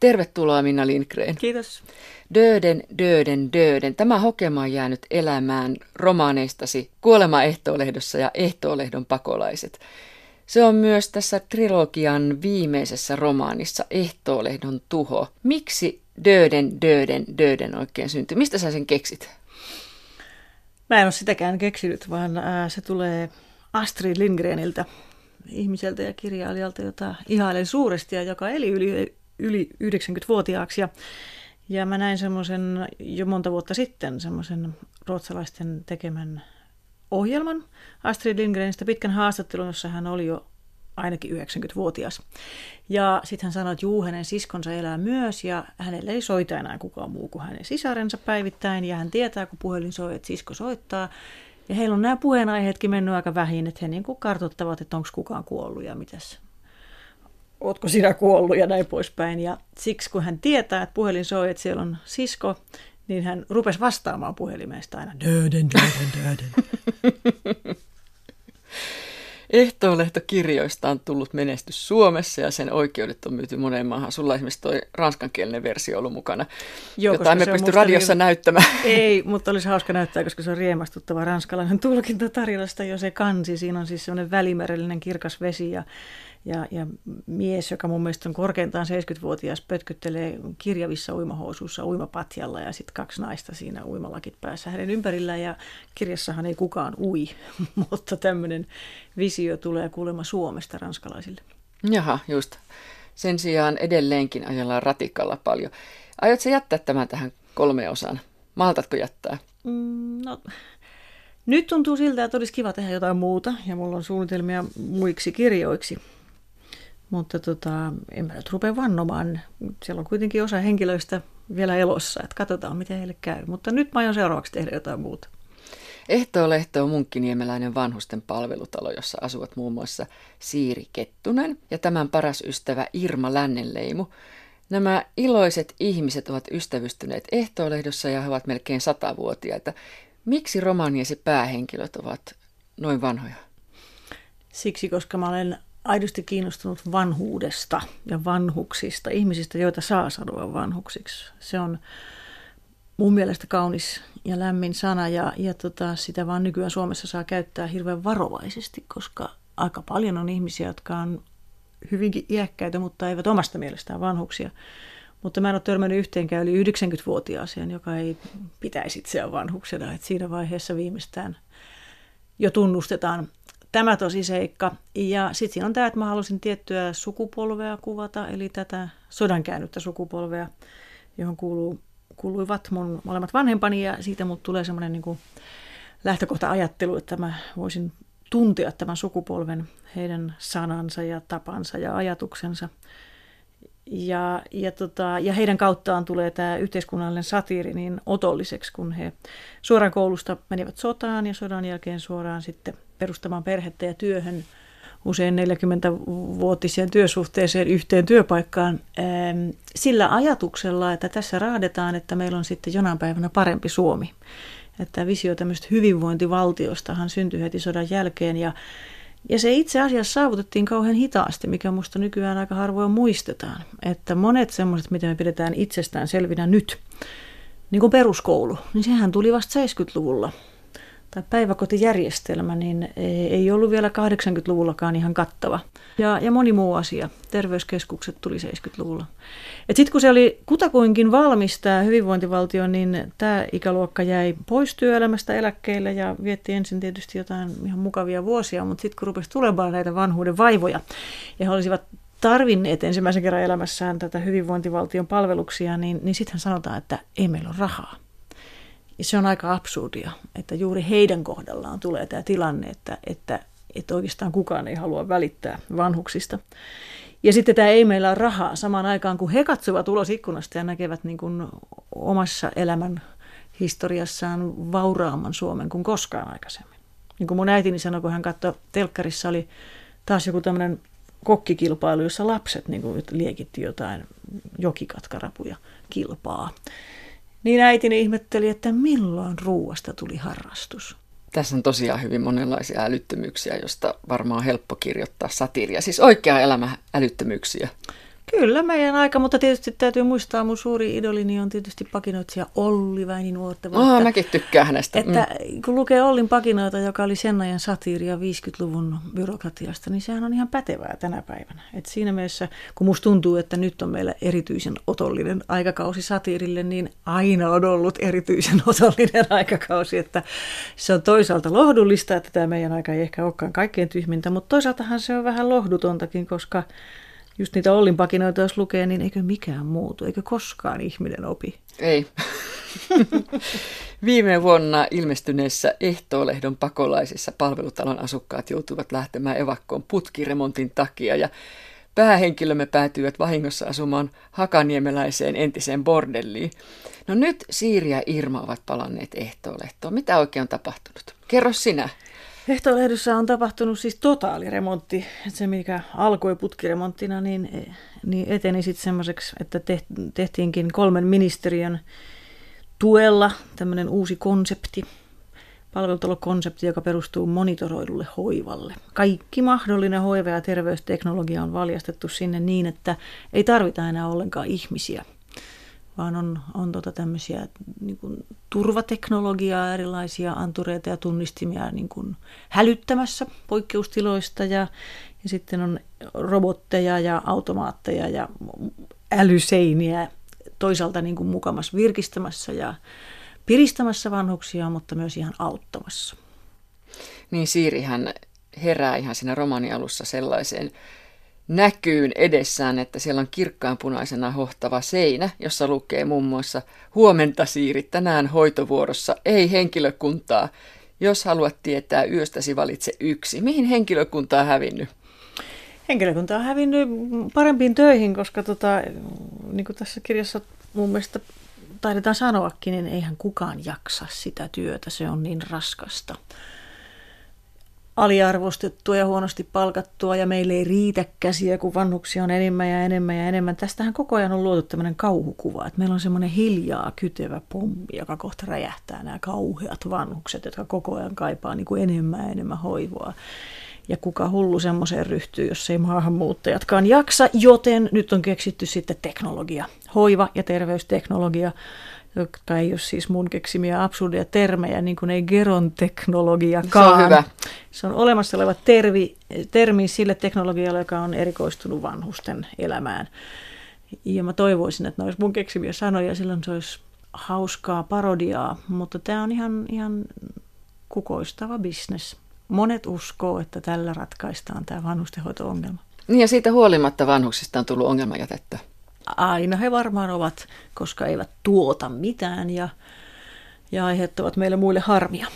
Tervetuloa Minna Lindgren. Kiitos. Döden, döden, döden. Tämä hokema on jäänyt elämään romaaneistasi Kuolema ehtoolehdossa ja Ehtoolehdon pakolaiset. Se on myös tässä trilogian viimeisessä romaanissa Ehtoolehdon tuho. Miksi Döden, Döden, Döden oikein syntyi? Mistä sä sen keksit? Mä en ole sitäkään keksinyt, vaan se tulee Astrid Lindgreniltä, ihmiseltä ja kirjailijalta, jota ihailen suuresti ja joka eli yli, yli 90-vuotiaaksi. Ja, ja mä näin semmoisen jo monta vuotta sitten semmoisen ruotsalaisten tekemän ohjelman Astrid Lindgrenistä pitkän haastattelun, jossa hän oli jo ainakin 90-vuotias. Ja sitten hän sanoi, että juu, hänen siskonsa elää myös ja hänelle ei soita enää kukaan muu kuin hänen sisarensa päivittäin. Ja hän tietää, kun puhelin soi, että sisko soittaa. Ja heillä on nämä puheenaiheetkin mennyt aika vähin, että he niin kartoittavat, että onko kukaan kuollut ja mitäs ootko sinä kuollut ja näin poispäin. Ja siksi kun hän tietää, että puhelin soi, että siellä on sisko, niin hän rupesi vastaamaan puhelimesta aina. Döden, döden, döden. Ehtoolehto-kirjoista on tullut menestys Suomessa ja sen oikeudet on myyty moneen maahan. Sulla esimerkiksi tuo ranskankielinen versio ollut mukana, Joo, jota emme pysty radiossa niin... näyttämään. Ei, mutta olisi hauska näyttää, koska se on riemastuttava ranskalainen tulkinta tarinasta jo se kansi. Siinä on siis sellainen välimerellinen kirkas vesi ja ja, ja mies, joka mun mielestä on korkeintaan 70-vuotias, pötkyttelee kirjavissa uimahousuissa uimapatjalla ja sitten kaksi naista siinä uimalakit päässä hänen ympärillään. Ja kirjassahan ei kukaan ui, mutta tämmöinen visio tulee kuulemma Suomesta ranskalaisille. Jaha, just. Sen sijaan edelleenkin ajellaan ratikalla paljon. Aiotko jättää tämän tähän kolme osaan? Maltatko jättää? Mm, no, nyt tuntuu siltä, että olisi kiva tehdä jotain muuta ja mulla on suunnitelmia muiksi kirjoiksi. Mutta tota, en mä nyt rupea vannomaan. Siellä on kuitenkin osa henkilöistä vielä elossa, että katsotaan miten heille käy. Mutta nyt mä aion seuraavaksi tehdä jotain muuta. Ehtoo-lehto on munkkiniemeläinen vanhusten palvelutalo, jossa asuvat muun muassa Siiri Kettunen ja tämän paras ystävä Irma Lännenleimu. Nämä iloiset ihmiset ovat ystävystyneet Ehtoo-lehdossa ja he ovat melkein satavuotiaita. Miksi romaaniesi päähenkilöt ovat noin vanhoja? Siksi, koska mä olen aidosti kiinnostunut vanhuudesta ja vanhuksista, ihmisistä, joita saa sanoa vanhuksiksi. Se on mun mielestä kaunis ja lämmin sana ja, ja tota, sitä vaan nykyään Suomessa saa käyttää hirveän varovaisesti, koska aika paljon on ihmisiä, jotka on hyvinkin iäkkäitä, mutta eivät omasta mielestään vanhuksia. Mutta mä en ole törmännyt yhteenkään yli 90-vuotiaaseen, joka ei pitäisi itseään vanhuksena. Et siinä vaiheessa viimeistään jo tunnustetaan tämä tosi seikka. Ja sitten siinä on tämä, että mä halusin tiettyä sukupolvea kuvata, eli tätä sodankäännyttä sukupolvea, johon kuuluu, kuuluivat mun molemmat vanhempani, ja siitä mut tulee semmoinen niin lähtökohta-ajattelu, että mä voisin tuntea tämän sukupolven, heidän sanansa ja tapansa ja ajatuksensa. Ja, ja, tota, ja heidän kauttaan tulee tämä yhteiskunnallinen satiiri niin otolliseksi, kun he suoraan koulusta menivät sotaan ja sodan jälkeen suoraan sitten perustamaan perhettä ja työhön usein 40-vuotiseen työsuhteeseen yhteen työpaikkaan sillä ajatuksella, että tässä raadetaan, että meillä on sitten jonain päivänä parempi Suomi. Että visio tämmöistä hyvinvointivaltiostahan syntyi heti sodan jälkeen ja, ja se itse asiassa saavutettiin kauhean hitaasti, mikä musta nykyään aika harvoin muistetaan. Että monet semmoiset, mitä me pidetään itsestään selvinä nyt, niin kuin peruskoulu, niin sehän tuli vasta 70-luvulla – tai päiväkotijärjestelmä, niin ei ollut vielä 80-luvullakaan ihan kattava. Ja, ja moni muu asia. Terveyskeskukset tuli 70-luvulla. Sitten kun se oli kutakuinkin valmis tämä hyvinvointivaltio, niin tämä ikäluokka jäi pois työelämästä eläkkeelle ja vietti ensin tietysti jotain ihan mukavia vuosia, mutta sitten kun rupesi tulemaan näitä vanhuuden vaivoja ja he olisivat tarvinneet ensimmäisen kerran elämässään tätä hyvinvointivaltion palveluksia, niin, niin sittenhän sanotaan, että ei meillä ole rahaa. Ja se on aika absurdia, että juuri heidän kohdallaan tulee tämä tilanne, että, että, että oikeastaan kukaan ei halua välittää vanhuksista. Ja sitten tämä ei meillä ole rahaa samaan aikaan, kun he katsovat ulos ikkunasta ja näkevät niin kuin omassa elämän historiassaan vauraamman Suomen kuin koskaan aikaisemmin. Niin kuin mun äitini sanoi, kun hän katsoi telkkarissa, oli taas joku tämmöinen kokkikilpailu, jossa lapset niin kuin liekitti jotain jokikatkarapuja kilpaa. Niin äitini ihmetteli, että milloin ruuasta tuli harrastus. Tässä on tosiaan hyvin monenlaisia älyttömyyksiä, josta varmaan on helppo kirjoittaa satiria. Siis oikea elämä älyttömyyksiä. Kyllä meidän aika, mutta tietysti täytyy muistaa, mun suuri idolini on tietysti pakinoitsija Olli Väini Nuorteva. Oh, mäkin tykkään hänestä. Että mm. kun lukee Ollin pakinoita, joka oli sen ajan satiiria 50-luvun byrokratiasta, niin sehän on ihan pätevää tänä päivänä. Et siinä mielessä, kun musta tuntuu, että nyt on meillä erityisen otollinen aikakausi satiirille, niin aina on ollut erityisen otollinen aikakausi. Että se on toisaalta lohdullista, että tämä meidän aika ei ehkä olekaan kaikkein tyhmintä, mutta toisaaltahan se on vähän lohdutontakin, koska just niitä Ollin pakinoita, jos lukee, niin eikö mikään muutu, eikö koskaan ihminen opi? Ei. Viime vuonna ilmestyneessä Ehtoolehdon pakolaisissa palvelutalon asukkaat joutuivat lähtemään evakkoon putkiremontin takia ja päähenkilömme päätyivät vahingossa asumaan hakaniemeläiseen entiseen bordelliin. No nyt Siiri ja Irma ovat palanneet Ehtoolehtoon. Mitä oikein on tapahtunut? Kerro sinä. Ehtoolehdossa on tapahtunut siis totaaliremontti. Se, mikä alkoi putkiremonttina, niin, niin eteni sitten semmoiseksi, että tehtiinkin kolmen ministeriön tuella tämmöinen uusi konsepti, palvelutalo-konsepti, joka perustuu monitoroidulle hoivalle. Kaikki mahdollinen hoiva- ja terveysteknologia on valjastettu sinne niin, että ei tarvita enää ollenkaan ihmisiä – vaan on, on tota tämmöisiä niin kuin turvateknologiaa, erilaisia antureita ja tunnistimia niin kuin hälyttämässä poikkeustiloista ja, ja sitten on robotteja ja automaatteja ja älyseiniä toisaalta niin kuin mukamas virkistämässä ja piristämässä vanhuksia, mutta myös ihan auttamassa. Niin Siirihän herää ihan siinä romanialussa sellaiseen näkyyn edessään, että siellä on kirkkaanpunaisena hohtava seinä, jossa lukee muun muassa huomenta Siiri, tänään hoitovuorossa, ei henkilökuntaa. Jos haluat tietää yöstäsi, valitse yksi. Mihin henkilökunta on hävinnyt? Henkilökunta on hävinnyt parempiin töihin, koska tota, niin kuin tässä kirjassa mun mielestä taidetaan sanoakin, niin eihän kukaan jaksa sitä työtä, se on niin raskasta aliarvostettua ja huonosti palkattua ja meille ei riitä käsiä, kun vanhuksia on enemmän ja enemmän ja enemmän. Tästähän koko ajan on luotu tämmöinen kauhukuva, että meillä on semmoinen hiljaa kytevä pommi, joka kohta räjähtää nämä kauheat vanhukset, jotka koko ajan kaipaa niin kuin enemmän ja enemmän hoivoa. Ja kuka hullu semmoiseen ryhtyy, jos ei maahanmuuttajatkaan jaksa, joten nyt on keksitty sitten teknologia, hoiva- ja terveysteknologia, jotka ei ole siis mun keksimiä absurdeja termejä, niin kuin ei geronteknologiakaan. Se on hyvä. Se on olemassa oleva termi, termi sille teknologialle, joka on erikoistunut vanhusten elämään. Ja mä toivoisin, että ne olisi mun keksimiä sanoja, silloin se olisi hauskaa parodiaa, mutta tämä on ihan, ihan kukoistava bisnes. Monet uskoo, että tällä ratkaistaan tämä vanhustenhoito-ongelma. Niin ja siitä huolimatta vanhuksista on tullut ongelmajätettä aina he varmaan ovat, koska eivät tuota mitään ja, ja aiheuttavat meille muille harmia.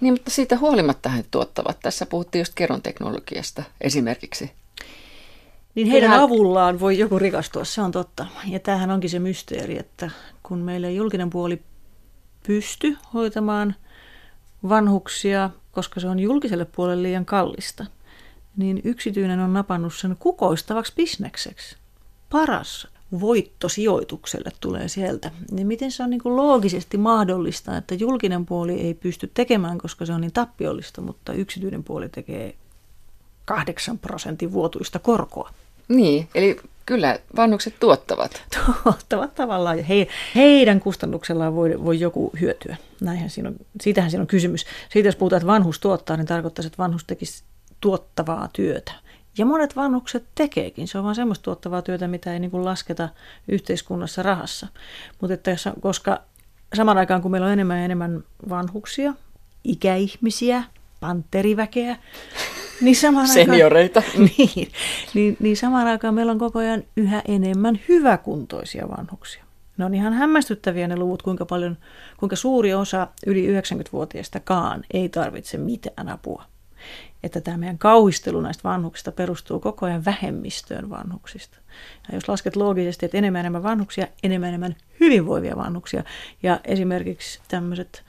Niin, mutta siitä huolimatta he tuottavat. Tässä puhuttiin just keron teknologiasta esimerkiksi. Niin heidän Kyllähän... avullaan voi joku rikastua, se on totta. Ja tämähän onkin se mysteeri, että kun meillä julkinen puoli pysty hoitamaan vanhuksia, koska se on julkiselle puolelle liian kallista, niin yksityinen on napannut sen kukoistavaksi bisnekseksi. Paras voittosijoitukselle tulee sieltä, niin miten se on niin kuin loogisesti mahdollista, että julkinen puoli ei pysty tekemään, koska se on niin tappiollista, mutta yksityinen puoli tekee kahdeksan prosentin vuotuista korkoa. Niin, eli kyllä vanhukset tuottavat. Tuottavat tavallaan ja he, heidän kustannuksellaan voi, voi joku hyötyä. Näinhän siinä on, siitähän siinä on kysymys. Siitä jos puhutaan, että vanhus tuottaa, niin tarkoittaa, että vanhus tekisi tuottavaa työtä. Ja monet vanhukset tekeekin. Se on vain semmoista tuottavaa työtä, mitä ei niin kuin lasketa yhteiskunnassa rahassa. Mutta että koska saman aikaan, kun meillä on enemmän ja enemmän vanhuksia, ikäihmisiä, panteriväkeä, niin samaan Senioreita. Aikaan, niin, niin, niin samaan aikaan meillä on koko ajan yhä enemmän hyväkuntoisia vanhuksia. Ne on ihan hämmästyttäviä ne luvut, kuinka paljon, kuinka suuri osa yli 90-vuotiaistakaan ei tarvitse mitään apua että tämä meidän kauhistelu näistä vanhuksista perustuu koko ajan vähemmistöön vanhuksista. Ja jos lasket loogisesti, että enemmän enemmän vanhuksia, enemmän enemmän hyvinvoivia vanhuksia, ja esimerkiksi tämmöiset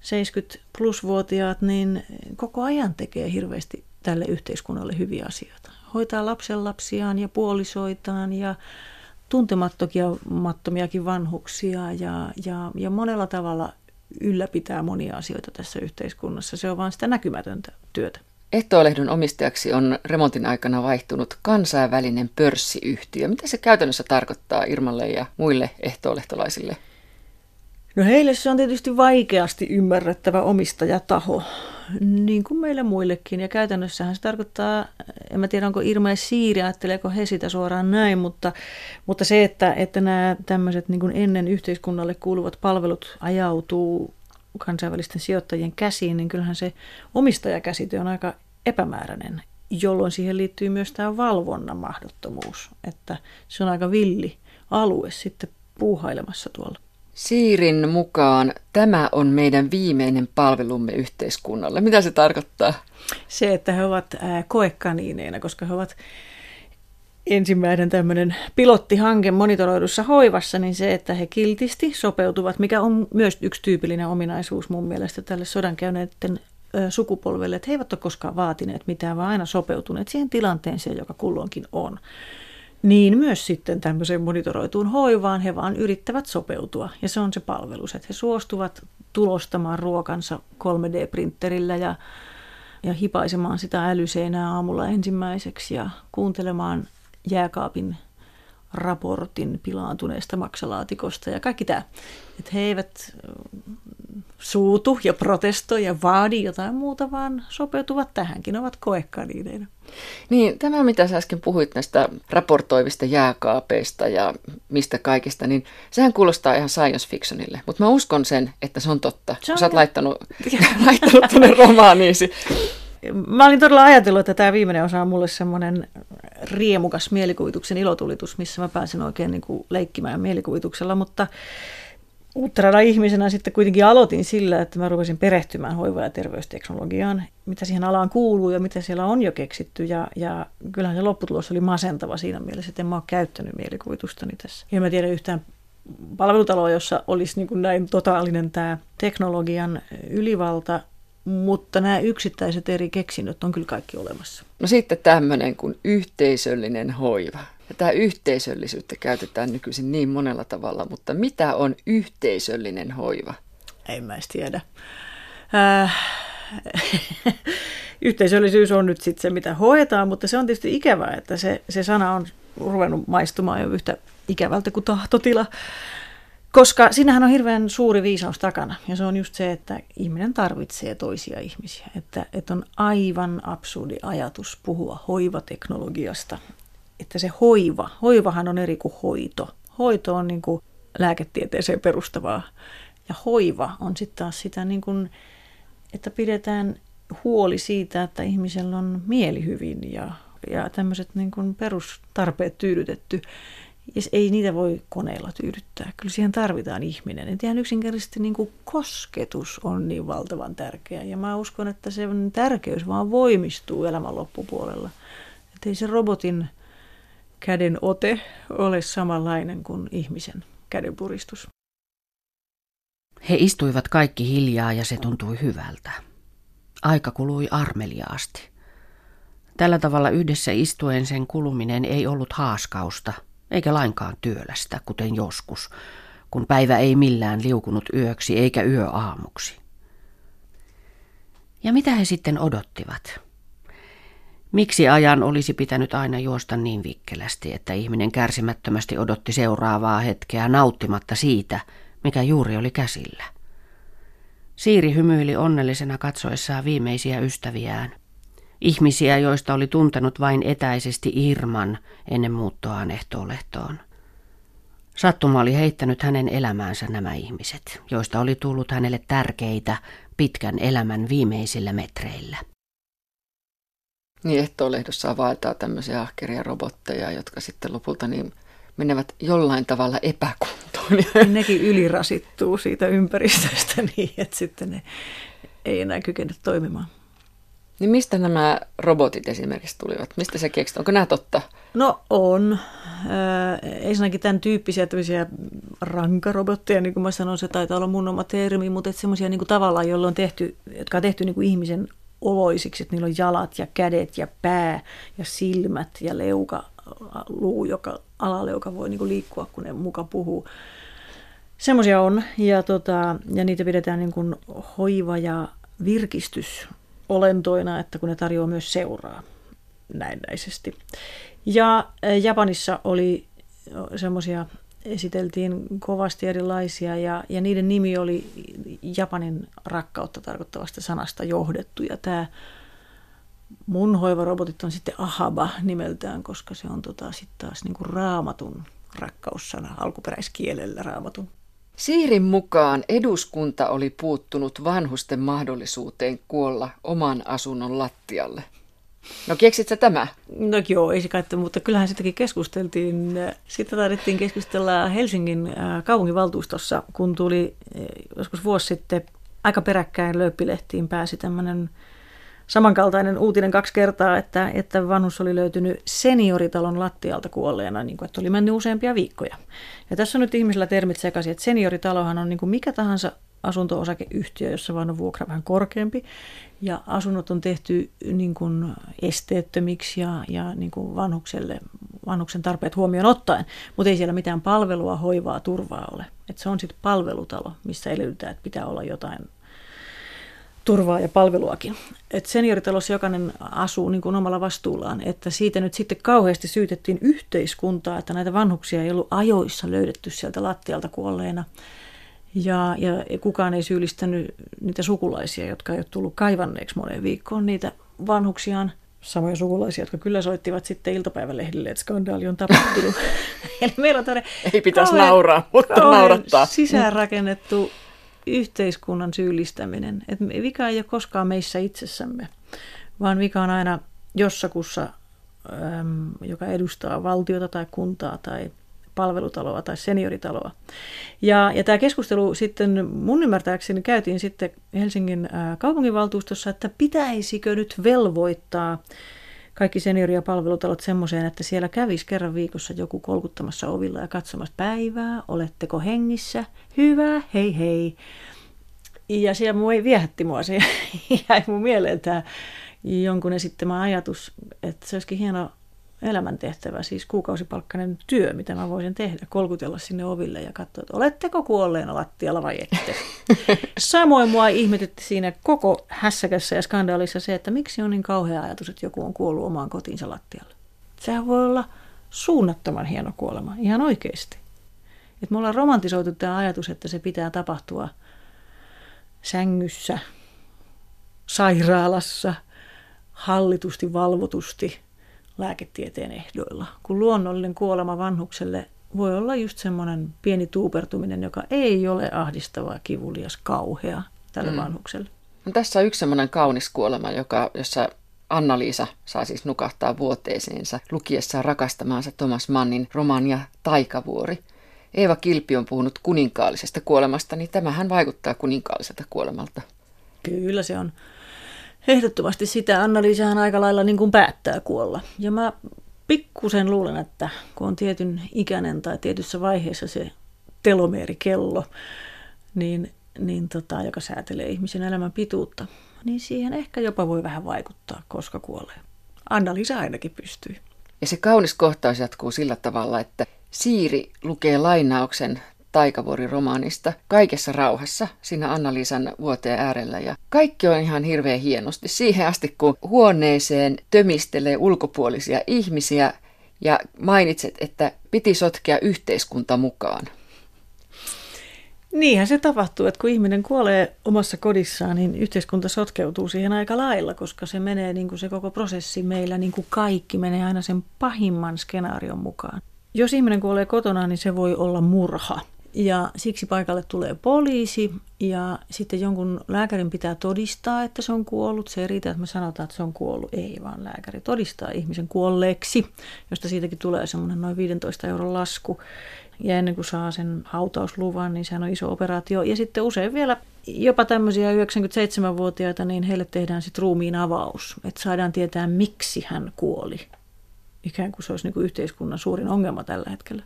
70 plus-vuotiaat, niin koko ajan tekee hirveästi tälle yhteiskunnalle hyviä asioita. Hoitaa lapsen lapsiaan ja puolisoitaan ja tuntemattomiakin vanhuksia ja, ja, ja monella tavalla ylläpitää monia asioita tässä yhteiskunnassa. Se on vain sitä näkymätöntä työtä. Ehtoolehdon omistajaksi on remontin aikana vaihtunut kansainvälinen pörssiyhtiö. Mitä se käytännössä tarkoittaa Irmalle ja muille ehtoolehtolaisille? No heille se on tietysti vaikeasti ymmärrettävä omistajataho, niin kuin meille muillekin. Ja käytännössähän se tarkoittaa, en mä tiedä onko Irma ja Siiri, ajatteleeko he sitä suoraan näin, mutta, mutta se, että, että nämä tämmöiset niin ennen yhteiskunnalle kuuluvat palvelut ajautuu kansainvälisten sijoittajien käsiin, niin kyllähän se omistajakäsite on aika epämääräinen, jolloin siihen liittyy myös tämä valvonnan mahdottomuus, että se on aika villi alue sitten puuhailemassa tuolla. Siirin mukaan tämä on meidän viimeinen palvelumme yhteiskunnalle. Mitä se tarkoittaa? Se, että he ovat koekaniineina, koska he ovat ensimmäinen tämmöinen pilottihanke monitoroidussa hoivassa, niin se, että he kiltisti sopeutuvat, mikä on myös yksi tyypillinen ominaisuus mun mielestä tälle sodan käyneiden sukupolvelle, että he eivät ole koskaan vaatineet mitään, vaan aina sopeutuneet siihen tilanteeseen, joka kulloinkin on. Niin myös sitten tämmöiseen monitoroituun hoivaan he vaan yrittävät sopeutua ja se on se palvelus, että he suostuvat tulostamaan ruokansa 3D-printerillä ja, ja hipaisemaan sitä älyseinää aamulla ensimmäiseksi ja kuuntelemaan jääkaapin raportin pilaantuneesta maksalaatikosta ja kaikki tämä. Että he eivät suutu ja protestoi ja vaadi jotain muuta, vaan sopeutuvat tähänkin, ovat koekaniineina. Niin, tämä mitä sä äsken puhuit näistä raportoivista jääkaapeista ja mistä kaikista, niin sehän kuulostaa ihan science fictionille, mutta mä uskon sen, että se on totta, se on... kun sä oot laittanut, laittanut tuonne romaaniisi. Mä olin todella ajatellut, että tämä viimeinen osa on mulle semmoinen riemukas mielikuvituksen ilotulitus, missä mä pääsen oikein niin kuin leikkimään mielikuvituksella, mutta uutterana ihmisenä sitten kuitenkin aloitin sillä, että mä rupesin perehtymään hoiva- ja terveysteknologiaan, mitä siihen alaan kuuluu ja mitä siellä on jo keksitty. Ja, ja kyllähän se lopputulos oli masentava siinä mielessä, että en mä ole käyttänyt mielikuvitustani tässä. Ja mä tiedän yhtään palvelutaloa, jossa olisi niin kuin näin totaalinen tämä teknologian ylivalta, mutta nämä yksittäiset eri keksinnöt on kyllä kaikki olemassa. No sitten tämmöinen kuin yhteisöllinen hoiva. Ja tämä yhteisöllisyyttä käytetään nykyisin niin monella tavalla, mutta mitä on yhteisöllinen hoiva? En mä tiedä. Äh, yhteisöllisyys on nyt sitten se, mitä hoetaan, mutta se on tietysti ikävää, että se, se sana on ruvennut maistumaan jo yhtä ikävältä kuin tahtotila. Koska sinähän on hirveän suuri viisaus takana, ja se on just se, että ihminen tarvitsee toisia ihmisiä. Että, että on aivan absurdi ajatus puhua hoivateknologiasta että se hoiva, hoivahan on eri kuin hoito. Hoito on niin kuin lääketieteeseen perustavaa ja hoiva on sitten taas sitä, niin kuin, että pidetään huoli siitä, että ihmisellä on mieli hyvin ja, ja tämmöiset niin kuin perustarpeet tyydytetty. Ja ei niitä voi koneella tyydyttää. Kyllä siihen tarvitaan ihminen. Et ihan yksinkertaisesti niin kuin kosketus on niin valtavan tärkeä. Ja mä uskon, että se tärkeys vaan voimistuu elämän loppupuolella. Että ei se robotin käden ote ole samanlainen kuin ihmisen kädenpuristus. He istuivat kaikki hiljaa ja se tuntui hyvältä. Aika kului armeliaasti. Tällä tavalla yhdessä istuen sen kuluminen ei ollut haaskausta, eikä lainkaan työlästä, kuten joskus, kun päivä ei millään liukunut yöksi eikä yö aamuksi. Ja mitä he sitten odottivat? Miksi ajan olisi pitänyt aina juosta niin vikkelästi, että ihminen kärsimättömästi odotti seuraavaa hetkeä nauttimatta siitä, mikä juuri oli käsillä? Siiri hymyili onnellisena katsoessaan viimeisiä ystäviään. Ihmisiä, joista oli tuntenut vain etäisesti Irman ennen muuttoaan ehtoolehtoon. Sattuma oli heittänyt hänen elämäänsä nämä ihmiset, joista oli tullut hänelle tärkeitä pitkän elämän viimeisillä metreillä. Niin ehtoolehdossa vaeltaa tämmöisiä ahkeria robotteja, jotka sitten lopulta niin menevät jollain tavalla epäkuntoon. Nekin ylirasittuu siitä ympäristöstä niin, että sitten ne ei enää kykene toimimaan. Niin mistä nämä robotit esimerkiksi tulivat? Mistä se keksit? Onko nämä totta? No on. Äh, ensinnäkin tämän tyyppisiä tämmöisiä rankarobotteja, niin kuin mä sanoin, se taitaa olla mun oma termi, mutta semmoisia niin tavallaan, joilla on tehty, jotka on tehty niin kuin ihmisen oloisiksi, että niillä on jalat ja kädet ja pää ja silmät ja leuka, luu, joka, alaleuka voi niin liikkua, kun ne muka puhuu. Semmoisia on, ja, tota, ja niitä pidetään niin kuin hoiva- ja virkistys olentoina, että kun ne tarjoaa myös seuraa näennäisesti. Ja Japanissa oli semmoisia, esiteltiin kovasti erilaisia ja, ja niiden nimi oli Japanin rakkautta tarkoittavasta sanasta johdettu. Ja tämä mun hoivarobotit on sitten Ahaba nimeltään, koska se on tota, sitten taas niinku raamatun rakkaussana alkuperäiskielellä raamatun. Siirin mukaan eduskunta oli puuttunut vanhusten mahdollisuuteen kuolla oman asunnon lattialle. No keksit sä tämä? No joo, ei se kai, mutta kyllähän sitäkin keskusteltiin. Sitten taidettiin keskustella Helsingin äh, kaupunginvaltuustossa, kun tuli äh, joskus vuosi sitten aika peräkkäin löyppilehtiin pääsi tämmöinen samankaltainen uutinen kaksi kertaa, että, että vanhus oli löytynyt senioritalon lattialta kuolleena, niin kuin, että oli mennyt useampia viikkoja. Ja tässä on nyt ihmisillä termit sekaisin, että senioritalohan on niin kuin mikä tahansa asunto-osakeyhtiö, jossa vaan on vuokra vähän korkeampi. Ja asunnot on tehty niin kuin esteettömiksi ja, ja niin kuin vanhukselle, vanhuksen tarpeet huomioon ottaen, mutta ei siellä mitään palvelua, hoivaa, turvaa ole. Et se on sitten palvelutalo, missä edellytetään, että pitää olla jotain turvaa ja palveluakin. Et senioritalossa jokainen asuu niin kuin omalla vastuullaan, että siitä nyt sitten kauheasti syytettiin yhteiskuntaa, että näitä vanhuksia ei ollut ajoissa löydetty sieltä lattialta kuolleena. Ja, ja kukaan ei syyllistänyt niitä sukulaisia, jotka ei ole tullut kaivanneeksi moneen viikkoon niitä vanhuksiaan. Samoja sukulaisia, jotka kyllä soittivat sitten iltapäivälehdille, että skandaali on tapahtunut. Eli meillä on Ei pitäisi kauhean, nauraa, mutta naurattaa. sisäänrakennettu yhteiskunnan syyllistäminen. Et vika ei ole koskaan meissä itsessämme, vaan vika on aina jossakussa, joka edustaa valtiota tai kuntaa tai palvelutaloa tai senioritaloa. Ja, ja tämä keskustelu sitten mun ymmärtääkseni käytiin sitten Helsingin kaupunginvaltuustossa, että pitäisikö nyt velvoittaa kaikki seniori- ja palvelutalot semmoiseen, että siellä kävisi kerran viikossa joku kolkuttamassa ovilla ja katsomassa päivää, oletteko hengissä, hyvä, hei hei. Ja siellä mua ei viehätti mua, se jäi mun mieleen tämä jonkun esittämä ajatus, että se olisikin hieno elämäntehtävä, siis kuukausipalkkainen työ, mitä mä voisin tehdä, kolkutella sinne oville ja katsoa, että oletteko kuolleena lattialla vai ette. Samoin mua ihmetytti siinä koko hässäkässä ja skandaalissa se, että miksi on niin kauhea ajatus, että joku on kuollut omaan kotiinsa lattialle. Sehän voi olla suunnattoman hieno kuolema, ihan oikeasti. Et me ollaan romantisoitu tämä ajatus, että se pitää tapahtua sängyssä, sairaalassa, hallitusti, valvotusti – lääketieteen ehdoilla. Kun luonnollinen kuolema vanhukselle voi olla just semmoinen pieni tuupertuminen, joka ei ole ahdistavaa, kivulias, kauhea tälle mm. vanhukselle. No, tässä on yksi semmoinen kaunis kuolema, joka, jossa Anna-Liisa saa siis nukahtaa vuoteeseensa lukiessaan rakastamaansa Thomas Mannin romania Taikavuori. Eeva Kilpi on puhunut kuninkaallisesta kuolemasta, niin tämähän vaikuttaa kuninkaalliselta kuolemalta. Kyllä se on ehdottomasti sitä Anna-Liisahan aika lailla niin kuin päättää kuolla. Ja mä pikkusen luulen, että kun on tietyn ikäinen tai tietyssä vaiheessa se telomeerikello, niin, niin tota, joka säätelee ihmisen elämän pituutta, niin siihen ehkä jopa voi vähän vaikuttaa, koska kuolee. Anna-Liisa ainakin pystyy. Ja se kaunis kohtaus jatkuu sillä tavalla, että Siiri lukee lainauksen Taikavuori-romaanista kaikessa rauhassa siinä Anna-Liisan vuoteen äärellä. Ja kaikki on ihan hirveän hienosti siihen asti, kun huoneeseen tömistelee ulkopuolisia ihmisiä ja mainitset, että piti sotkea yhteiskunta mukaan. Niinhän se tapahtuu, että kun ihminen kuolee omassa kodissaan, niin yhteiskunta sotkeutuu siihen aika lailla, koska se menee niin kuin se koko prosessi meillä, niin kuin kaikki menee aina sen pahimman skenaarion mukaan. Jos ihminen kuolee kotona, niin se voi olla murha. Ja siksi paikalle tulee poliisi ja sitten jonkun lääkärin pitää todistaa, että se on kuollut. Se ei riitä, että me sanotaan, että se on kuollut. Ei, vaan lääkäri todistaa ihmisen kuolleeksi, josta siitäkin tulee semmoinen noin 15 euron lasku. Ja ennen kuin saa sen hautausluvan, niin sehän on iso operaatio. Ja sitten usein vielä jopa tämmöisiä 97-vuotiaita, niin heille tehdään sitten ruumiin avaus. Että saadaan tietää, miksi hän kuoli. Ikään kuin se olisi niin kuin yhteiskunnan suurin ongelma tällä hetkellä.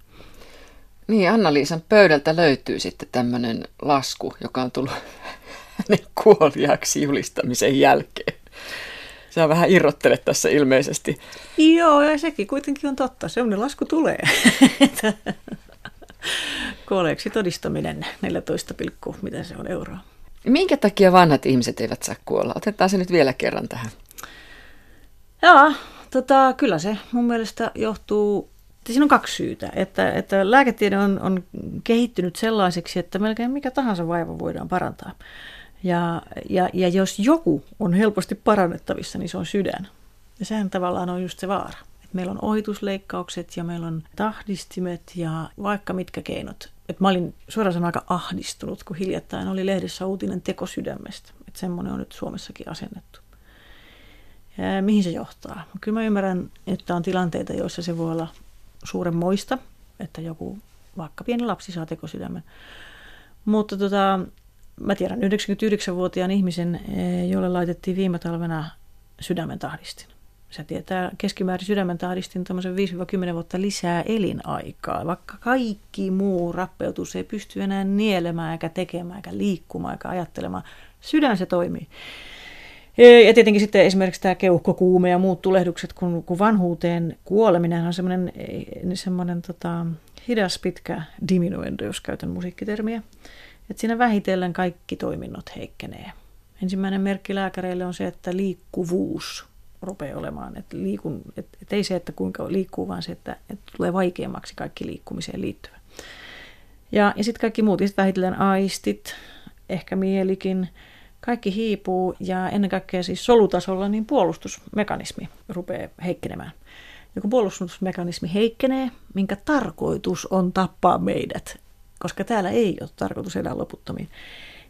Niin, Anna-Liisan pöydältä löytyy sitten tämmöinen lasku, joka on tullut hänen kuoliaksi julistamisen jälkeen. Sä vähän irrottelet tässä ilmeisesti. Joo, ja sekin kuitenkin on totta. Sellainen lasku tulee. Kuolleeksi todistaminen 14, mitä se on euroa. Minkä takia vanhat ihmiset eivät saa kuolla? Otetaan se nyt vielä kerran tähän. Joo, tota, kyllä se mun mielestä johtuu, siinä on kaksi syytä. Että, että lääketiede on, on kehittynyt sellaiseksi, että melkein mikä tahansa vaiva voidaan parantaa. Ja, ja, ja jos joku on helposti parannettavissa, niin se on sydän. Ja sehän tavallaan on just se vaara. Et meillä on ohitusleikkaukset ja meillä on tahdistimet ja vaikka mitkä keinot. Et mä olin suoraan sanoen aika ahdistunut, kun hiljattain oli lehdessä uutinen tekosydämestä. Että semmoinen on nyt Suomessakin asennettu. Ja mihin se johtaa? Kyllä mä ymmärrän, että on tilanteita, joissa se voi olla suuren moista, että joku vaikka pieni lapsi saa tekosydämen. Mutta tota, mä tiedän 99-vuotiaan ihmisen, eh, jolle laitettiin viime talvena sydämen tahdistin. Se tietää keskimäärin sydämen tahdistin 5-10 vuotta lisää elinaikaa, vaikka kaikki muu rappeutus ei pysty enää nielemään, eikä tekemään, eikä liikkumaan, eikä ajattelemaan. Sydän se toimii. Ja tietenkin sitten esimerkiksi tämä keuhkokuume ja muut tulehdukset, kun, kun vanhuuteen kuoleminen on semmoinen, semmoinen tota, hidas pitkä diminuendo, jos käytän musiikkitermiä. Että siinä vähitellen kaikki toiminnot heikkenee. Ensimmäinen merkki lääkäreille on se, että liikkuvuus rupeaa olemaan. Että liikun, et, et ei se, että kuinka liikkuu, vaan se, että, että tulee vaikeammaksi kaikki liikkumiseen liittyvä. Ja, ja sitten kaikki muut, sitten vähitellen aistit, ehkä mielikin, kaikki hiipuu ja ennen kaikkea siis solutasolla niin puolustusmekanismi rupeaa heikkenemään. Ja kun puolustusmekanismi heikkenee, minkä tarkoitus on tappaa meidät, koska täällä ei ole tarkoitus elää loputtomiin,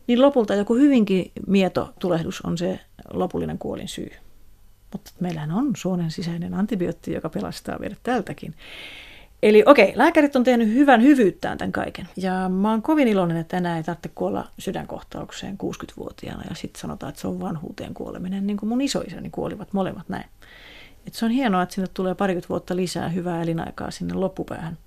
niin lopulta joku hyvinkin mieto tulehdus on se lopullinen kuolin syy. Mutta meillähän on suonen sisäinen antibiootti, joka pelastaa meidät tältäkin. Eli okei, lääkärit on tehnyt hyvän hyvyyttään tämän kaiken. Ja mä oon kovin iloinen, että enää ei tarvitse kuolla sydänkohtaukseen 60-vuotiaana. Ja sitten sanotaan, että se on vanhuuteen kuoleminen, niin kuin mun isoisäni kuolivat molemmat näin. Et se on hienoa, että sinne tulee parikymmentä vuotta lisää hyvää elinaikaa sinne loppupäähän.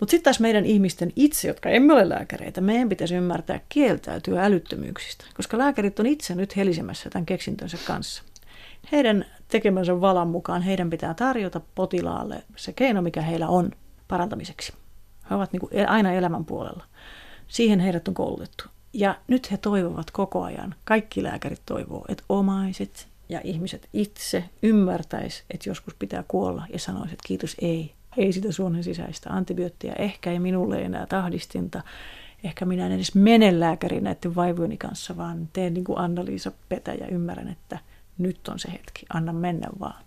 Mutta sitten taas meidän ihmisten itse, jotka emme ole lääkäreitä, meidän pitäisi ymmärtää kieltäytyä älyttömyyksistä, koska lääkärit on itse nyt helisemässä tämän keksintönsä kanssa. Heidän tekemänsä valan mukaan heidän pitää tarjota potilaalle se keino, mikä heillä on parantamiseksi. He ovat niin kuin e- aina elämän puolella. Siihen heidät on koulutettu. Ja nyt he toivovat koko ajan, kaikki lääkärit toivoo, että omaiset ja ihmiset itse ymmärtäisi, että joskus pitää kuolla ja sanoisi, että kiitos ei, ei sitä suonen sisäistä antibioottia, ehkä ei minulle enää tahdistinta, ehkä minä en edes mene lääkäriin näiden vaivojeni kanssa, vaan teen niin kuin Anna-Liisa Petä ja ymmärrän, että nyt on se hetki, anna mennä vaan.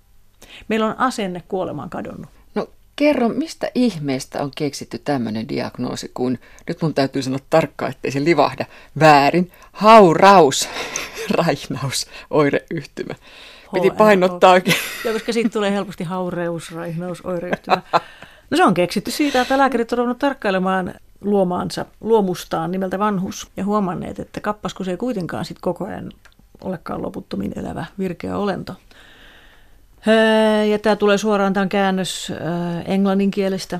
Meillä on asenne kuolemaan kadonnut. No kerro, mistä ihmeestä on keksitty tämmöinen diagnoosi, kun nyt mun täytyy sanoa tarkkaan, ettei se livahda väärin. Hauraus, raihnaus, oireyhtymä. Piti painottaa oikein. Ja koska siitä tulee helposti haureus, raihnaus, oireyhtymä. No se on keksitty siitä, että lääkärit on ruvennut tarkkailemaan luomaansa, luomustaan nimeltä vanhus ja huomanneet, että kappas kun se ei kuitenkaan sit koko ajan olekaan loputtomin elävä virkeä olento. Ja tämä tulee suoraan tämän käännös englannin kielestä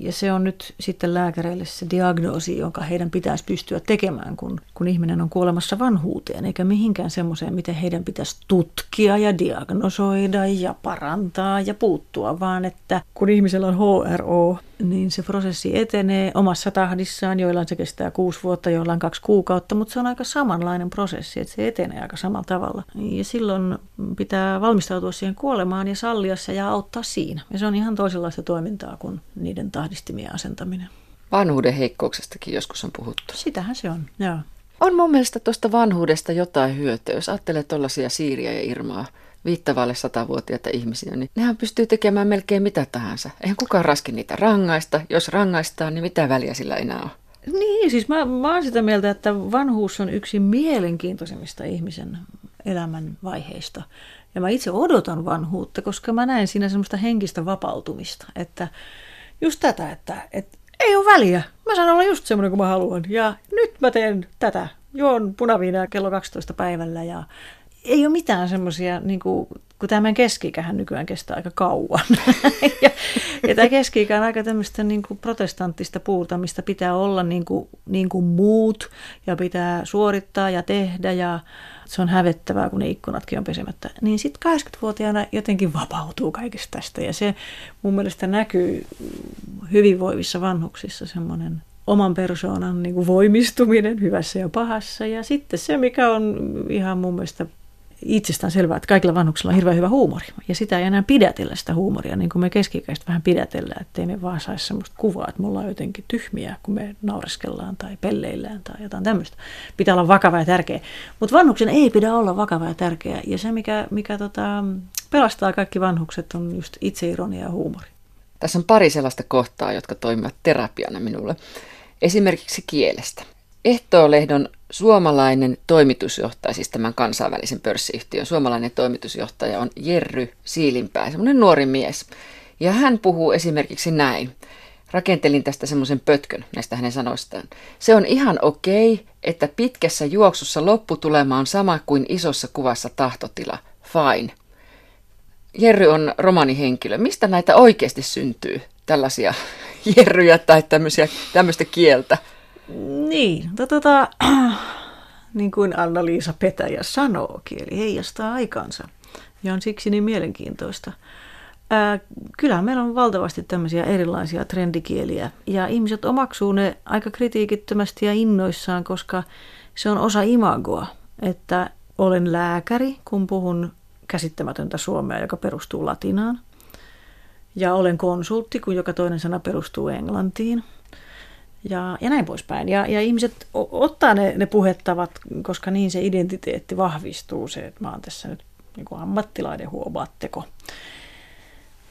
ja se on nyt sitten lääkäreille se diagnoosi, jonka heidän pitäisi pystyä tekemään, kun, kun ihminen on kuolemassa vanhuuteen, eikä mihinkään semmoiseen, miten heidän pitäisi tutkia ja diagnosoida ja parantaa ja puuttua, vaan että kun ihmisellä on HRO, niin se prosessi etenee omassa tahdissaan, joillain se kestää kuusi vuotta, joillain kaksi kuukautta, mutta se on aika samanlainen prosessi, että se etenee aika samalla tavalla. Ja silloin pitää valmistautua siihen kuolemaan ja sallia se ja auttaa siinä. Ja se on ihan toisenlaista toimintaa kuin niiden tahdistimien asentaminen. Vanhuuden heikkouksestakin joskus on puhuttu. Sitähän se on, joo. On mun mielestä tuosta vanhuudesta jotain hyötyä, jos ajattelee tuollaisia Siiriä ja Irmaa, viittavalle satavuotiaita ihmisiä, niin nehän pystyy tekemään melkein mitä tahansa. Eihän kukaan raski niitä rangaista. Jos rangaistaan, niin mitä väliä sillä enää on? Niin, siis mä, mä oon sitä mieltä, että vanhuus on yksi mielenkiintoisimmista ihmisen elämän vaiheista. Ja mä itse odotan vanhuutta, koska mä näen siinä semmoista henkistä vapautumista, että just tätä, että, että ei ole väliä. Mä saan olla just semmoinen kuin mä haluan. Ja nyt mä teen tätä. Juon punaviinaa kello 12 päivällä ja ei ole mitään semmoisia, niin kuin, kun tämä meidän keski nykyään kestää aika kauan. ja, ja tämä keski on aika tämmöistä niin kuin protestanttista puuta, mistä pitää olla niin kuin, niin kuin muut ja pitää suorittaa ja tehdä ja se on hävettävää, kun ne ikkunatkin on pesemättä. Niin sitten 80-vuotiaana jotenkin vapautuu kaikesta tästä ja se mun mielestä näkyy hyvinvoivissa vanhuksissa semmoinen oman persoonan niin kuin voimistuminen hyvässä ja pahassa. Ja sitten se, mikä on ihan mun mielestä itsestään selvää, että kaikilla vanhuksilla on hirveän hyvä huumori. Ja sitä ei enää pidätellä sitä huumoria, niin kuin me keskikäistä vähän pidätellään, ettei me vaan saisi sellaista kuvaa, että me ollaan jotenkin tyhmiä, kun me naureskellaan tai pelleillään tai jotain tämmöistä. Pitää olla vakava ja tärkeä. Mutta vanhuksen ei pidä olla vakava ja tärkeä. Ja se, mikä, mikä tota, pelastaa kaikki vanhukset, on just itseironia ja huumori. Tässä on pari sellaista kohtaa, jotka toimivat terapiana minulle. Esimerkiksi kielestä. Ehtoolehdon suomalainen toimitusjohtaja, siis tämän kansainvälisen pörssiyhtiön suomalainen toimitusjohtaja on Jerry Siilinpää, semmoinen nuori mies. Ja hän puhuu esimerkiksi näin. Rakentelin tästä semmoisen pötkön näistä hänen sanoistaan. Se on ihan okei, että pitkässä juoksussa lopputulema on sama kuin isossa kuvassa tahtotila. Fine. Jerry on romanihenkilö. Mistä näitä oikeasti syntyy? Tällaisia jerryjä tai tämmöistä kieltä? Niin, tota, niin kuin Anna-Liisa Petäjä sanoo, kieli heijastaa aikansa ja on siksi niin mielenkiintoista. Ää, kyllähän meillä on valtavasti tämmöisiä erilaisia trendikieliä ja ihmiset omaksuu ne aika kritiikittömästi ja innoissaan, koska se on osa imagoa, että olen lääkäri, kun puhun käsittämätöntä suomea, joka perustuu latinaan. Ja olen konsultti, kun joka toinen sana perustuu englantiin – ja, ja näin poispäin. Ja, ja ihmiset ottaa ne, ne puhettavat, koska niin se identiteetti vahvistuu, se, että mä oon tässä nyt niin kuin ammattilainen, huomaatteko.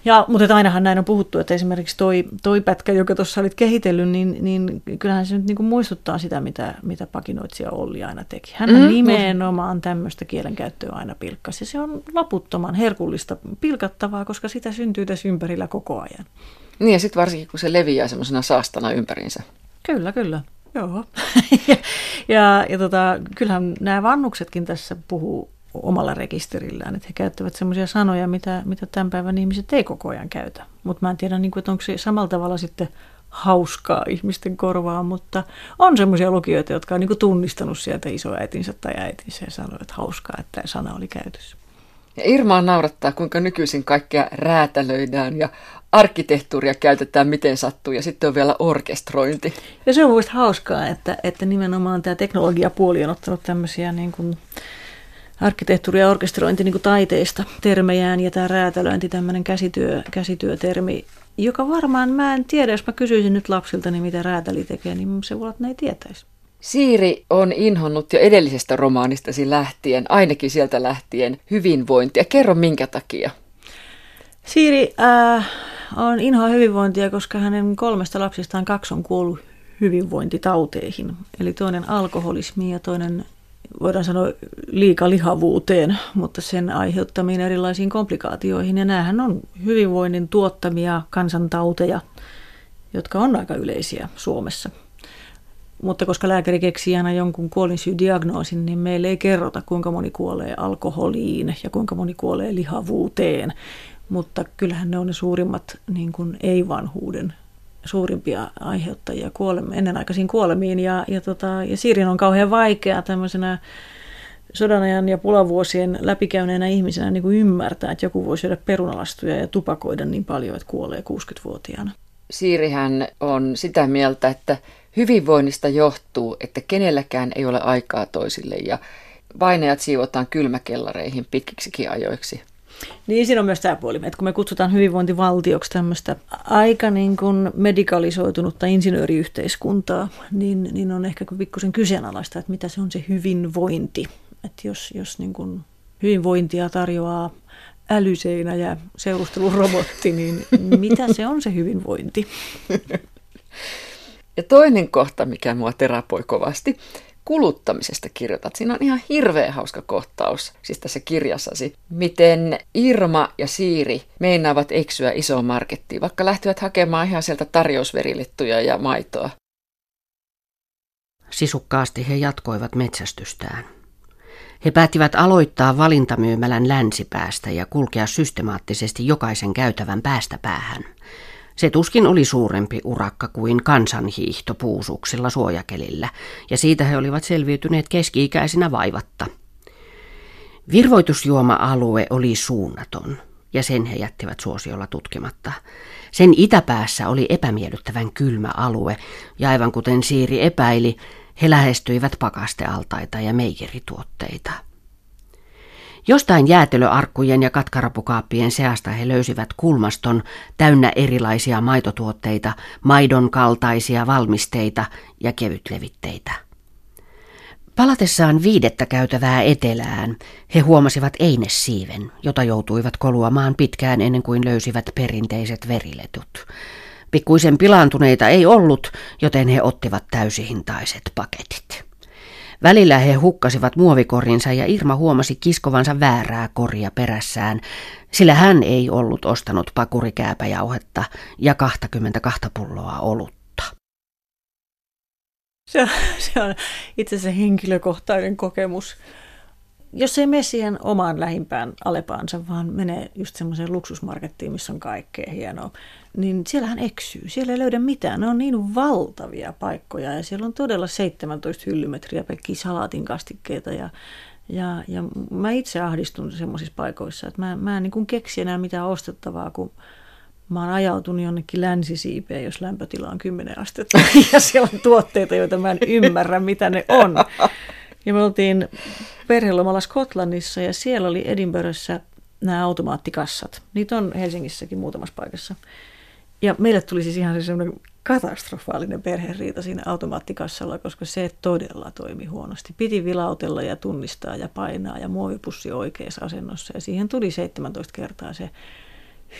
Ja, mutta ainahan näin on puhuttu, että esimerkiksi toi, toi pätkä, joka tuossa olit kehitellyt, niin, niin kyllähän se nyt niin kuin muistuttaa sitä, mitä, mitä pakinoitsija Olli aina teki. Hän mm, nimenomaan tämmöistä kielenkäyttöä aina pilkkasi. Ja se on loputtoman herkullista pilkattavaa, koska sitä syntyy tässä ympärillä koko ajan. Niin ja sitten varsinkin, kun se leviää semmoisena saastana ympärinsä. Kyllä, kyllä. Joo. ja, ja, ja tota, kyllähän nämä vannuksetkin tässä puhuu omalla rekisterillään, että he käyttävät semmoisia sanoja, mitä, mitä tämän päivän ihmiset ei koko ajan käytä. Mutta mä en tiedä, niin kuin, että onko se samalla tavalla sitten hauskaa ihmisten korvaan, mutta on semmoisia lukijoita, jotka on niin kuin tunnistanut sieltä isoäitinsä tai äitinsä ja sanoo, että hauskaa, että tämä sana oli käytössä. Ja Irmaa naurattaa, kuinka nykyisin kaikkea räätälöidään ja arkkitehtuuria käytetään miten sattuu ja sitten on vielä orkestrointi. Ja se on mielestäni hauskaa, että, että nimenomaan tämä teknologiapuoli on ottanut tämmöisiä niin kuin arkkitehtuuri- ja orkestrointi niin kuin taiteista termejään ja tämä räätälöinti, tämmöinen käsityö, käsityötermi, joka varmaan, mä en tiedä, jos mä kysyisin nyt lapsilta, niin mitä räätäli tekee, niin se voi olla, että ne ei tietäisi. Siiri on inhonnut jo edellisestä romaanistasi lähtien, ainakin sieltä lähtien, hyvinvointia. Kerro minkä takia. Siiri äh, on inhoa hyvinvointia, koska hänen kolmesta lapsistaan kaksi on kuollut hyvinvointitauteihin. Eli toinen alkoholismi ja toinen voidaan sanoa liikalihavuuteen, mutta sen aiheuttamiin erilaisiin komplikaatioihin. Ja näähän on hyvinvoinnin tuottamia kansantauteja, jotka on aika yleisiä Suomessa. Mutta koska lääkäri keksii aina jonkun kuolinsyydiagnoosin, niin meille ei kerrota, kuinka moni kuolee alkoholiin ja kuinka moni kuolee lihavuuteen. Mutta kyllähän ne on ne suurimmat niin kuin ei-vanhuuden suurimpia aiheuttajia kuolema, ennenaikaisiin kuolemiin. Ja, ja, tota, ja Siirin on kauhean vaikea tämmöisenä sodanajan ja pulavuosien läpikäyneenä ihmisenä niin kuin ymmärtää, että joku voi syödä perunalastuja ja tupakoida niin paljon, että kuolee 60-vuotiaana. Siirihän on sitä mieltä, että hyvinvoinnista johtuu, että kenelläkään ei ole aikaa toisille ja vainajat siivotaan kylmäkellareihin pitkiksikin ajoiksi. Niin siinä on myös tämä puoli, että kun me kutsutaan hyvinvointivaltioksi tämmöistä aika niin kuin medikalisoitunutta insinööriyhteiskuntaa, niin, niin on ehkä pikkusen kyseenalaista, että mitä se on se hyvinvointi. Että jos, jos niin kuin hyvinvointia tarjoaa älyseinä ja seurustelurobotti, niin mitä se on se hyvinvointi? Ja toinen kohta, mikä mua terapoi kovasti, kuluttamisesta kirjoitat. Siinä on ihan hirveän hauska kohtaus, siis tässä kirjassasi, miten Irma ja Siiri meinaavat eksyä isoon markettiin, vaikka lähtivät hakemaan ihan sieltä tarjousverilittuja ja maitoa. Sisukkaasti he jatkoivat metsästystään. He päättivät aloittaa valintamyymälän länsipäästä ja kulkea systemaattisesti jokaisen käytävän päästä päähän. Se tuskin oli suurempi urakka kuin kansanhiihto puusuksilla suojakelillä, ja siitä he olivat selviytyneet keski-ikäisinä vaivatta. Virvoitusjuoma-alue oli suunnaton, ja sen he jättivät suosiolla tutkimatta. Sen itäpäässä oli epämiellyttävän kylmä alue, ja aivan kuten Siiri epäili, he lähestyivät pakastealtaita ja meijerituotteita. Jostain jäätelöarkkujen ja katkarapukaappien seasta he löysivät kulmaston täynnä erilaisia maitotuotteita, maidon kaltaisia valmisteita ja kevytlevitteitä. Palatessaan viidettä käytävää etelään, he huomasivat einessiiven, jota joutuivat koluamaan pitkään ennen kuin löysivät perinteiset veriletut. Pikkuisen pilaantuneita ei ollut, joten he ottivat täysihintaiset paketit. Välillä he hukkasivat muovikorinsa ja Irma huomasi kiskovansa väärää koria perässään, sillä hän ei ollut ostanut pakurikääpäjauhetta ja 22 pulloa olutta. Se on, se on itse asiassa henkilökohtainen kokemus jos ei mene siihen omaan lähimpään Alepaansa, vaan menee just semmoiseen luksusmarkettiin, missä on kaikkea hienoa, niin siellähän eksyy. Siellä ei löydä mitään. Ne on niin valtavia paikkoja ja siellä on todella 17 hyllymetriä pelkkiä salaatin kastikkeita ja, ja, ja mä itse ahdistun semmoisissa paikoissa, että mä, mä en niin keksi enää mitään ostettavaa, kun mä oon ajautunut jonnekin länsisiipeen, jos lämpötila on 10 astetta ja siellä on tuotteita, joita mä en ymmärrä, mitä ne on. Ja me oltiin perhelomalla Skotlannissa ja siellä oli Edinburghissa nämä automaattikassat. Niitä on Helsingissäkin muutamassa paikassa. Ja meille tuli siis ihan semmoinen katastrofaalinen perheriita siinä automaattikassalla, koska se todella toimi huonosti. Piti vilautella ja tunnistaa ja painaa ja muovipussi oikeassa asennossa. Ja siihen tuli 17 kertaa se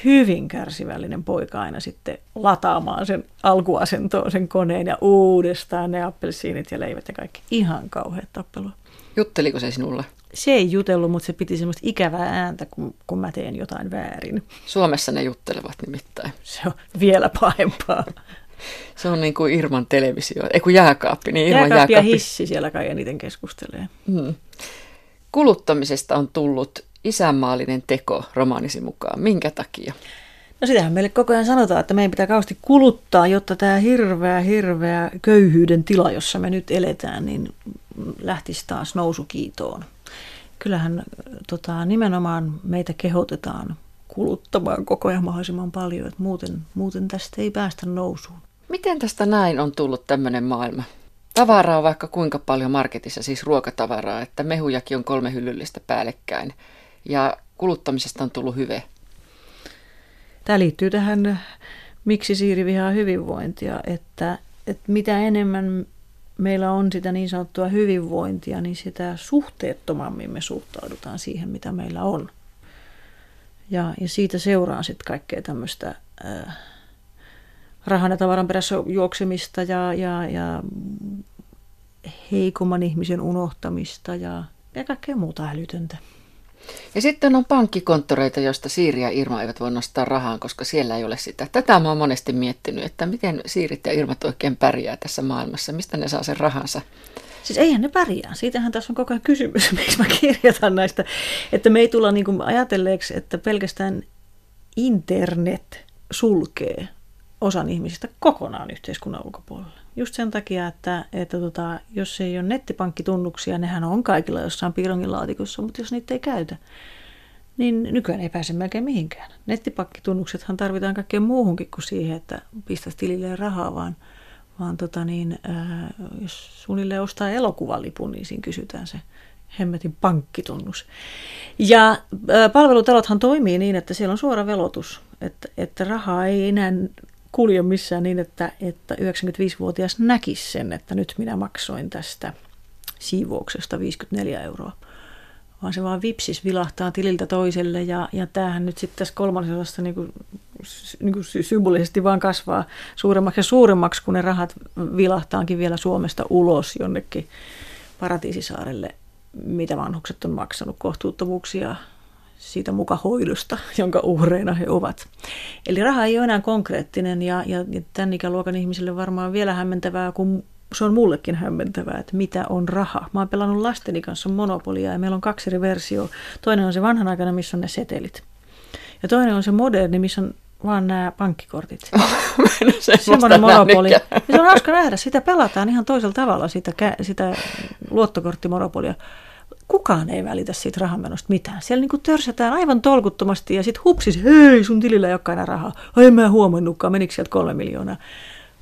hyvin kärsivällinen poika aina sitten lataamaan sen alkuasentoon sen koneen ja uudestaan ne appelsiinit ja leivät ja kaikki. Ihan kauheat tappelua. Jutteliko se sinulle? Se ei jutellut, mutta se piti semmoista ikävää ääntä, kun, kun mä teen jotain väärin. Suomessa ne juttelevat nimittäin. Se on vielä pahempaa. Se on niin kuin Irman televisio, ei kun jääkaappi, niin Irman jääkaappi. jääkaappi. ja hissi siellä kai eniten keskustelee. Hmm. Kuluttamisesta on tullut isänmaallinen teko romaanisi mukaan. Minkä takia? No sitähän meille koko ajan sanotaan, että meidän pitää kauheasti kuluttaa, jotta tämä hirveä, hirveä köyhyyden tila, jossa me nyt eletään, niin lähtisi taas nousukiitoon. Kyllähän tota, nimenomaan meitä kehotetaan kuluttamaan koko ajan mahdollisimman paljon, että muuten, muuten tästä ei päästä nousuun. Miten tästä näin on tullut tämmöinen maailma? Tavaraa on vaikka kuinka paljon marketissa, siis ruokatavaraa, että mehujakin on kolme hyllyllistä päällekkäin ja kuluttamisesta on tullut hyve. Tämä liittyy tähän, miksi Siiri vihaa hyvinvointia, että, että mitä enemmän meillä on sitä niin sanottua hyvinvointia, niin sitä suhteettomammin me suhtaudutaan siihen, mitä meillä on. Ja, ja siitä seuraa sitten kaikkea tämmöistä äh, rahan ja tavaran perässä juoksemista ja, ja, ja heikomman ihmisen unohtamista ja, ja kaikkea muuta älytöntä. Ja sitten on pankkikonttoreita, joista Siiri ja Irma eivät voi nostaa rahaa, koska siellä ei ole sitä. Tätä mä oon monesti miettinyt, että miten Siirit ja Irmat oikein pärjää tässä maailmassa, mistä ne saa sen rahansa. Siis eihän ne pärjää. Siitähän tässä on koko ajan kysymys, miksi mä kirjoitan näistä. Että me ei tulla niin kuin ajatelleeksi, että pelkästään internet sulkee osan ihmisistä kokonaan yhteiskunnan ulkopuolelle. Just sen takia, että, että tota, jos ei ole nettipankkitunnuksia, nehän on kaikilla jossain piirongin laatikossa, mutta jos niitä ei käytä, niin nykyään ei pääse melkein mihinkään. Nettipankkitunnuksethan tarvitaan kaikkeen muuhunkin kuin siihen, että pistäisi tilille rahaa, vaan, vaan tota niin, ää, jos suunnilleen ostaa elokuvalipun, niin siinä kysytään se hemmetin pankkitunnus. Ja ää, palvelutalothan toimii niin, että siellä on suora velotus, että, että rahaa ei enää kulje missään niin, että, että 95-vuotias näkisi sen, että nyt minä maksoin tästä siivouksesta 54 euroa. Vaan se vaan vipsis vilahtaa tililtä toiselle ja, ja tämähän nyt sitten tässä kolmannessa niin kuin, niin kuin symbolisesti vaan kasvaa suuremmaksi ja suuremmaksi, kun ne rahat vilahtaankin vielä Suomesta ulos jonnekin paratiisisaarelle, mitä vanhukset on maksanut kohtuuttomuuksia siitä mukahoidosta, jonka uhreina he ovat. Eli raha ei ole enää konkreettinen ja, ja, ja tämän ikäluokan ihmisille varmaan vielä hämmentävää, kun se on mullekin hämmentävää, että mitä on raha. Mä oon pelannut lasteni kanssa Monopolia ja meillä on kaksi eri versio. Toinen on se vanhanaikainen, missä on ne setelit. Ja toinen on se moderni, missä on vaan nämä pankkikortit. Semmoinen monopoli. Ja se on hauska nähdä. Sitä pelataan ihan toisella tavalla, sitä, sitä luottokorttimonopolia kukaan ei välitä siitä rahamenosta mitään. Siellä niin kuin törsätään aivan tolkuttomasti ja sitten hupsis, hei sun tilillä ei olekaan enää rahaa. Ai en mä huomannutkaan, menikö sieltä kolme miljoonaa.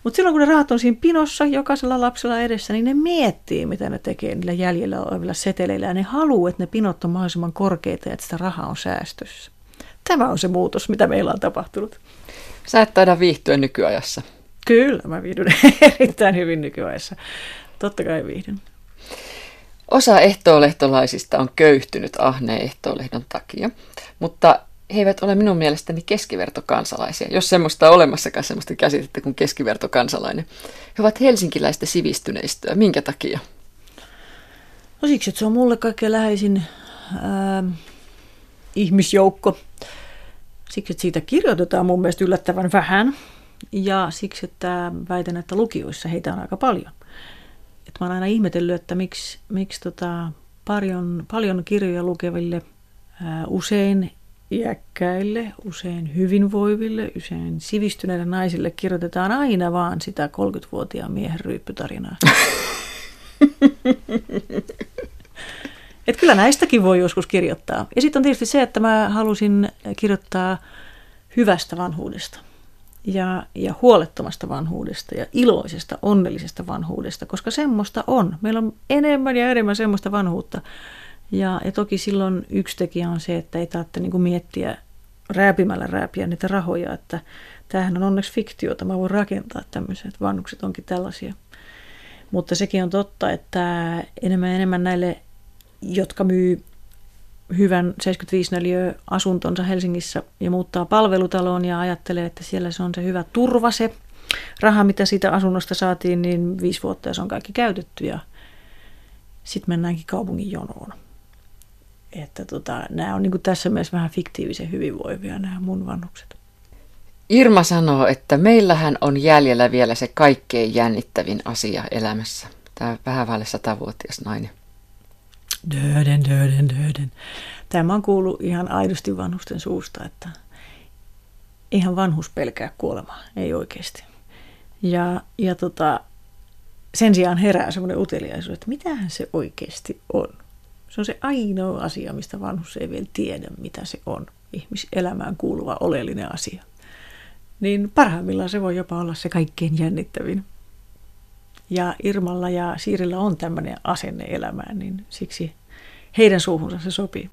Mutta silloin kun ne rahat on siinä pinossa jokaisella lapsella edessä, niin ne miettii, mitä ne tekee niillä jäljellä olevilla seteleillä. Ja ne haluaa, että ne pinot on mahdollisimman korkeita ja että sitä rahaa on säästössä. Tämä on se muutos, mitä meillä on tapahtunut. Sä et taida viihtyä nykyajassa. Kyllä, mä viihdyn erittäin hyvin nykyajassa. Totta kai viihdyn. Osa ehtoolehtolaisista on köyhtynyt ahneen ehtoolehdon takia, mutta he eivät ole minun mielestäni keskivertokansalaisia, jos semmoista on olemassakaan semmoista käsitettä kuin keskivertokansalainen. He ovat helsinkiläistä sivistyneistöä. Minkä takia? No siksi, että se on mulle kaikkein läheisin ää, ihmisjoukko. Siksi, että siitä kirjoitetaan mun mielestä yllättävän vähän. Ja siksi, että väitän, että lukioissa heitä on aika paljon. Et mä oon aina ihmetellyt, että miksi, miksi tota, paljon, paljon kirjoja lukeville ää, usein iäkkäille, usein hyvinvoiville, usein sivistyneille naisille kirjoitetaan aina vaan sitä 30-vuotiaan miehen ryyppytarinaa. Et kyllä näistäkin voi joskus kirjoittaa. Ja sitten on tietysti se, että mä halusin kirjoittaa hyvästä vanhuudesta ja, ja huolettomasta vanhuudesta ja iloisesta, onnellisesta vanhuudesta, koska semmoista on. Meillä on enemmän ja enemmän semmoista vanhuutta, ja, ja toki silloin yksi tekijä on se, että ei tarvitse niin miettiä rääpimällä rääpiä niitä rahoja, että tämähän on onneksi fiktiota, mä voin rakentaa tämmöiset, vanhukset onkin tällaisia. Mutta sekin on totta, että enemmän ja enemmän näille, jotka myy hyvän 75 neliö asuntonsa Helsingissä ja muuttaa palvelutaloon ja ajattelee, että siellä se on se hyvä turva se raha, mitä siitä asunnosta saatiin, niin viisi vuotta ja se on kaikki käytetty ja sitten mennäänkin kaupungin jonoon että tota, nämä on niin tässä mielessä vähän fiktiivisen hyvinvoivia nämä mun vanhukset. Irma sanoo, että meillähän on jäljellä vielä se kaikkein jännittävin asia elämässä. Tämä vähän vaille satavuotias nainen. Döden, döden, döden. Tämä on kuullut ihan aidosti vanhusten suusta, että ihan vanhus pelkää kuolemaa, ei oikeasti. Ja, ja tota, sen sijaan herää semmoinen uteliaisuus, että mitähän se oikeasti on. Se on se ainoa asia, mistä vanhus ei vielä tiedä, mitä se on. Ihmiselämään kuuluva oleellinen asia. Niin parhaimmillaan se voi jopa olla se kaikkein jännittävin. Ja Irmalla ja Siirillä on tämmöinen asenne elämään, niin siksi heidän suuhunsa se sopii.